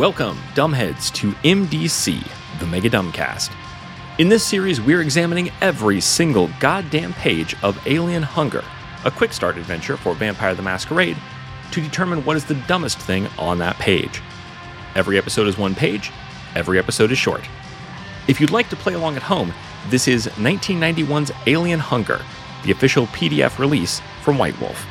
Welcome, dumbheads, to MDC, the Mega Dumbcast. In this series, we're examining every single goddamn page of Alien Hunger, a quick start adventure for Vampire the Masquerade, to determine what is the dumbest thing on that page. Every episode is one page, every episode is short. If you'd like to play along at home, this is 1991's Alien Hunger, the official PDF release from White Wolf.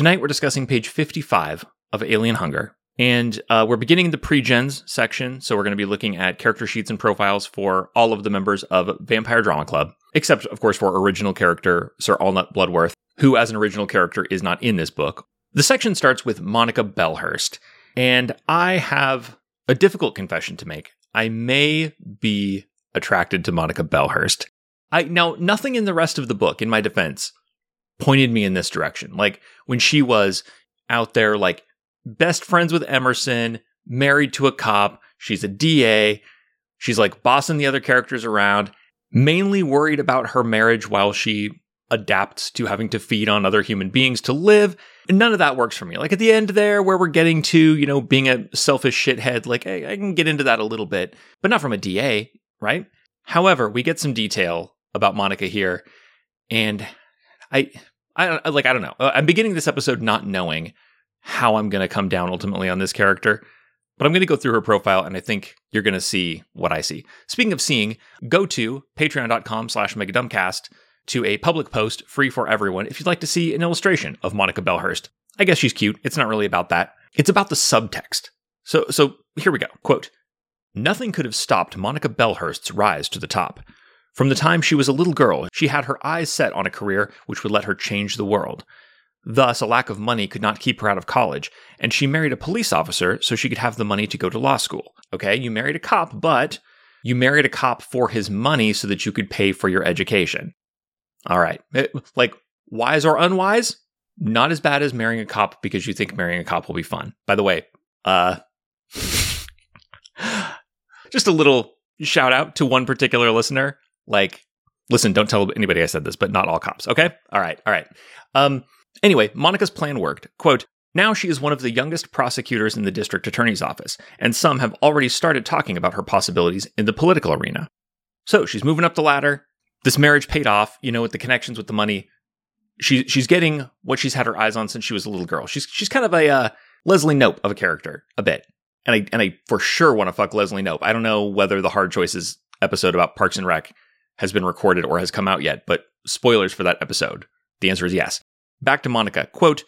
Tonight we're discussing page 55 of Alien Hunger, and uh, we're beginning the pre-gens section. So we're going to be looking at character sheets and profiles for all of the members of Vampire Drama Club, except of course for original character Sir Allnut Bloodworth, who as an original character is not in this book. The section starts with Monica Belhurst, and I have a difficult confession to make. I may be attracted to Monica Belhurst. I now nothing in the rest of the book, in my defense, pointed me in this direction. Like when she was out there, like best friends with Emerson, married to a cop, she's a DA, she's like bossing the other characters around, mainly worried about her marriage while she adapts to having to feed on other human beings to live. And none of that works for me. Like at the end there, where we're getting to, you know, being a selfish shithead, like I, I can get into that a little bit, but not from a DA, right? However, we get some detail about Monica here, and I I like I don't know. Uh, I'm beginning this episode not knowing how I'm going to come down ultimately on this character, but I'm going to go through her profile and I think you're going to see what I see. Speaking of seeing, go to patreon.com slash megadumbcast to a public post free for everyone if you'd like to see an illustration of Monica Belhurst. I guess she's cute. It's not really about that. It's about the subtext. So so here we go. Quote, Nothing could have stopped Monica Belhurst's rise to the top. From the time she was a little girl, she had her eyes set on a career which would let her change the world. Thus, a lack of money could not keep her out of college, and she married a police officer so she could have the money to go to law school. Okay, you married a cop, but you married a cop for his money so that you could pay for your education. All right. It, like, wise or unwise? Not as bad as marrying a cop because you think marrying a cop will be fun. By the way, uh, just a little shout out to one particular listener. Like, listen, don't tell anybody I said this, but not all cops. Okay. All right. All right. Um, anyway, Monica's plan worked. Quote, now she is one of the youngest prosecutors in the district attorney's office, and some have already started talking about her possibilities in the political arena. So she's moving up the ladder. This marriage paid off, you know, with the connections with the money. She, she's getting what she's had her eyes on since she was a little girl. She's, she's kind of a uh, Leslie Knope of a character, a bit. And I, and I for sure want to fuck Leslie Knope. I don't know whether the Hard Choices episode about Parks and Rec has been recorded or has come out yet, but spoilers for that episode. The answer is yes. Back to Monica. Quote,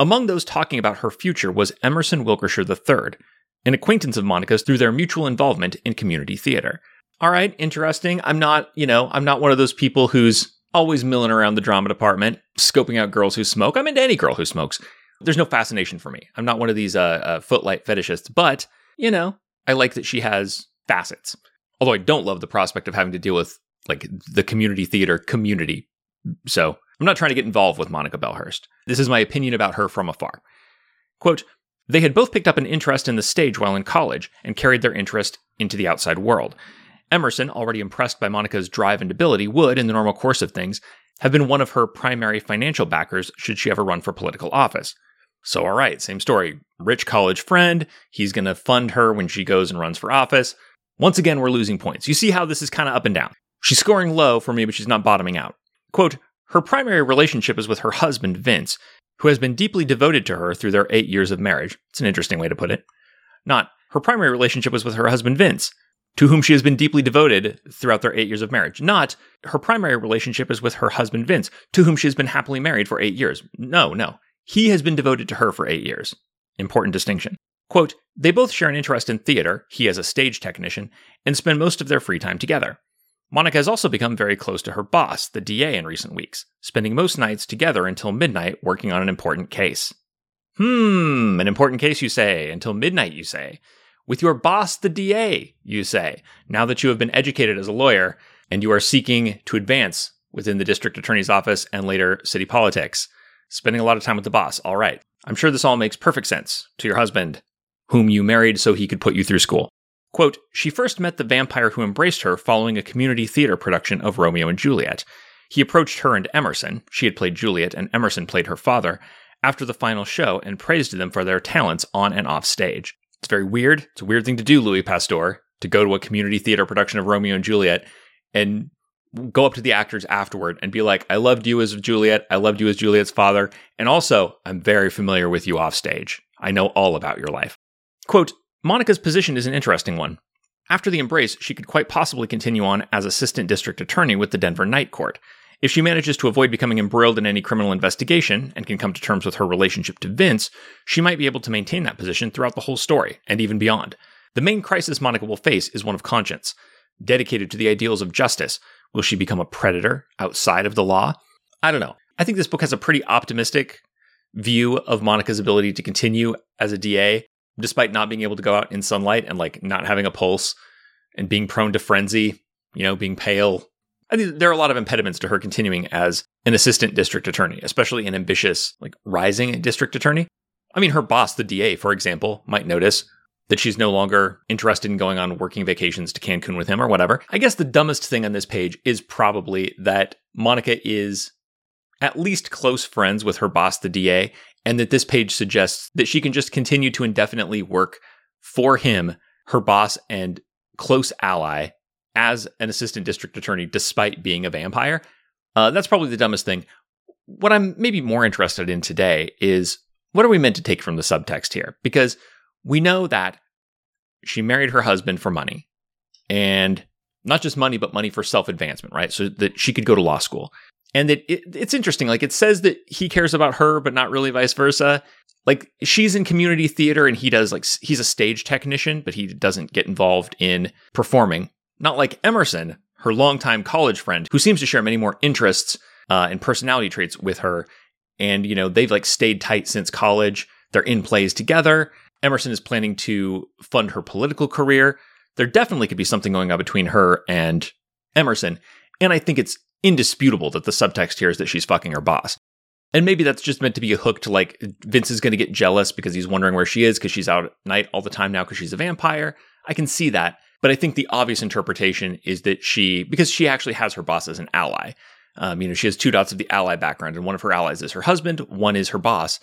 among those talking about her future was Emerson Wilkershire III, an acquaintance of Monica's through their mutual involvement in community theater. All right, interesting. I'm not, you know, I'm not one of those people who's always milling around the drama department, scoping out girls who smoke. I'm into any girl who smokes. There's no fascination for me. I'm not one of these uh, uh, footlight fetishists, but, you know, I like that she has facets. Although I don't love the prospect of having to deal with like the community theater community. So I'm not trying to get involved with Monica Belhurst. This is my opinion about her from afar. Quote, they had both picked up an interest in the stage while in college and carried their interest into the outside world. Emerson, already impressed by Monica's drive and ability, would, in the normal course of things, have been one of her primary financial backers should she ever run for political office. So, all right, same story. Rich college friend, he's going to fund her when she goes and runs for office. Once again, we're losing points. You see how this is kind of up and down. She's scoring low for me, but she's not bottoming out. Quote, her primary relationship is with her husband, Vince, who has been deeply devoted to her through their eight years of marriage. It's an interesting way to put it. Not, her primary relationship was with her husband, Vince, to whom she has been deeply devoted throughout their eight years of marriage. Not, her primary relationship is with her husband, Vince, to whom she has been happily married for eight years. No, no. He has been devoted to her for eight years. Important distinction. Quote, they both share an interest in theater, he as a stage technician, and spend most of their free time together. Monica has also become very close to her boss, the DA, in recent weeks, spending most nights together until midnight working on an important case. Hmm, an important case, you say, until midnight, you say. With your boss, the DA, you say, now that you have been educated as a lawyer and you are seeking to advance within the district attorney's office and later city politics. Spending a lot of time with the boss. All right. I'm sure this all makes perfect sense to your husband, whom you married so he could put you through school. Quote, she first met the vampire who embraced her following a community theater production of Romeo and Juliet. He approached her and Emerson, she had played Juliet and Emerson played her father, after the final show and praised them for their talents on and off stage. It's very weird. It's a weird thing to do, Louis Pastor, to go to a community theater production of Romeo and Juliet and go up to the actors afterward and be like, I loved you as Juliet. I loved you as Juliet's father. And also, I'm very familiar with you off stage. I know all about your life. Quote, Monica's position is an interesting one. After the embrace, she could quite possibly continue on as assistant district attorney with the Denver Night Court. If she manages to avoid becoming embroiled in any criminal investigation and can come to terms with her relationship to Vince, she might be able to maintain that position throughout the whole story and even beyond. The main crisis Monica will face is one of conscience. Dedicated to the ideals of justice, will she become a predator outside of the law? I don't know. I think this book has a pretty optimistic view of Monica's ability to continue as a DA, despite not being able to go out in sunlight and like not having a pulse and being prone to frenzy, you know, being pale. I think there are a lot of impediments to her continuing as an assistant district attorney, especially an ambitious, like rising district attorney. I mean, her boss, the DA, for example, might notice that she's no longer interested in going on working vacations to Cancun with him or whatever. I guess the dumbest thing on this page is probably that Monica is at least close friends with her boss, the DA, and that this page suggests that she can just continue to indefinitely work for him, her boss and close ally, as an assistant district attorney, despite being a vampire. Uh, that's probably the dumbest thing. What I'm maybe more interested in today is what are we meant to take from the subtext here? Because we know that she married her husband for money and not just money, but money for self advancement, right? So that she could go to law school. And that it, it's interesting. Like it says that he cares about her, but not really vice versa. Like she's in community theater and he does like, he's a stage technician, but he doesn't get involved in performing. Not like Emerson, her longtime college friend, who seems to share many more interests uh, and personality traits with her. And, you know, they've like stayed tight since college. They're in plays together. Emerson is planning to fund her political career. There definitely could be something going on between her and Emerson. And I think it's indisputable that the subtext here is that she's fucking her boss. And maybe that's just meant to be a hook to like Vince is going to get jealous because he's wondering where she is because she's out at night all the time now because she's a vampire. I can see that. But I think the obvious interpretation is that she, because she actually has her boss as an ally. Um, you know, she has two dots of the ally background, and one of her allies is her husband, one is her boss.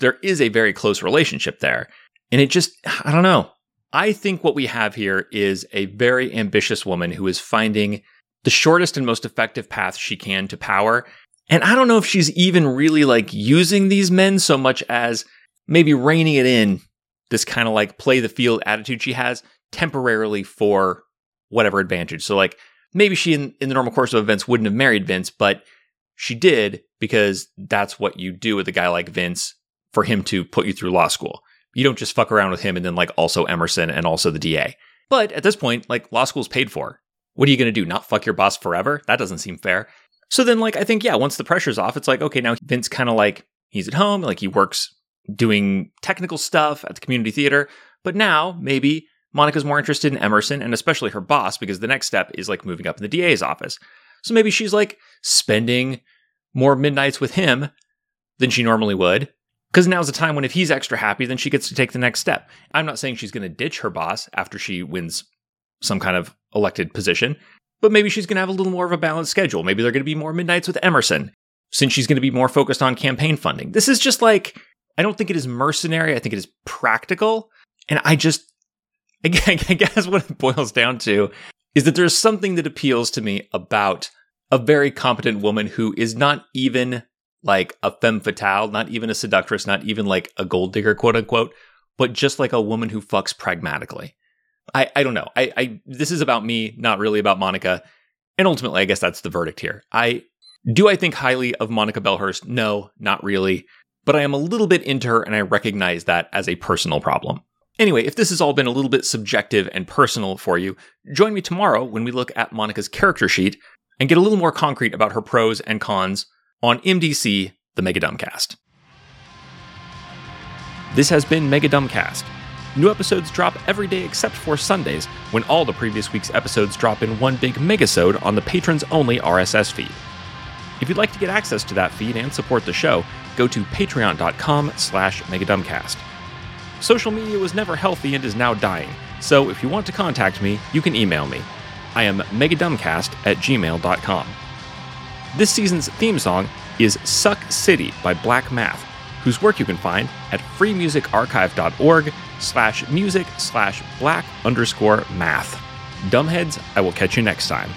There is a very close relationship there. And it just, I don't know. I think what we have here is a very ambitious woman who is finding the shortest and most effective path she can to power. And I don't know if she's even really like using these men so much as maybe reining it in, this kind of like play the field attitude she has temporarily for whatever advantage. So, like, maybe she in, in the normal course of events wouldn't have married Vince, but she did because that's what you do with a guy like Vince for him to put you through law school. You don't just fuck around with him and then like also Emerson and also the DA. But at this point, like law school's paid for. What are you going to do? Not fuck your boss forever? That doesn't seem fair. So then, like, I think, yeah, once the pressure's off, it's like, okay, now Vince kind of like, he's at home, like, he works doing technical stuff at the community theater. But now, maybe Monica's more interested in Emerson and especially her boss because the next step is like moving up in the DA's office. So maybe she's like spending more midnights with him than she normally would. Because now's the time when if he's extra happy, then she gets to take the next step. I'm not saying she's going to ditch her boss after she wins some kind of elected position, but maybe she's going to have a little more of a balanced schedule. Maybe they're going to be more midnights with Emerson since she's going to be more focused on campaign funding. This is just like, I don't think it is mercenary. I think it is practical. And I just, I guess what it boils down to is that there's something that appeals to me about a very competent woman who is not even like a femme fatale, not even a seductress, not even like a gold digger, quote unquote, but just like a woman who fucks pragmatically. I, I don't know. I, I this is about me, not really about Monica. And ultimately, I guess that's the verdict here. I do I think highly of Monica Belhurst? No, not really. But I am a little bit into her and I recognize that as a personal problem. Anyway, if this has all been a little bit subjective and personal for you, join me tomorrow when we look at Monica's character sheet and get a little more concrete about her pros and cons on MDC, the Mega Dumbcast. This has been Mega Dumbcast. New episodes drop every day except for Sundays, when all the previous week's episodes drop in one big megasode on the patrons only RSS feed. If you'd like to get access to that feed and support the show, go to patreon.com slash megadumbcast. Social media was never healthy and is now dying, so if you want to contact me, you can email me. I am megadumbcast at gmail.com. This season's theme song is Suck City by Black Math, whose work you can find at freemusicarchive.org slash music slash black underscore math. Dumbheads, I will catch you next time.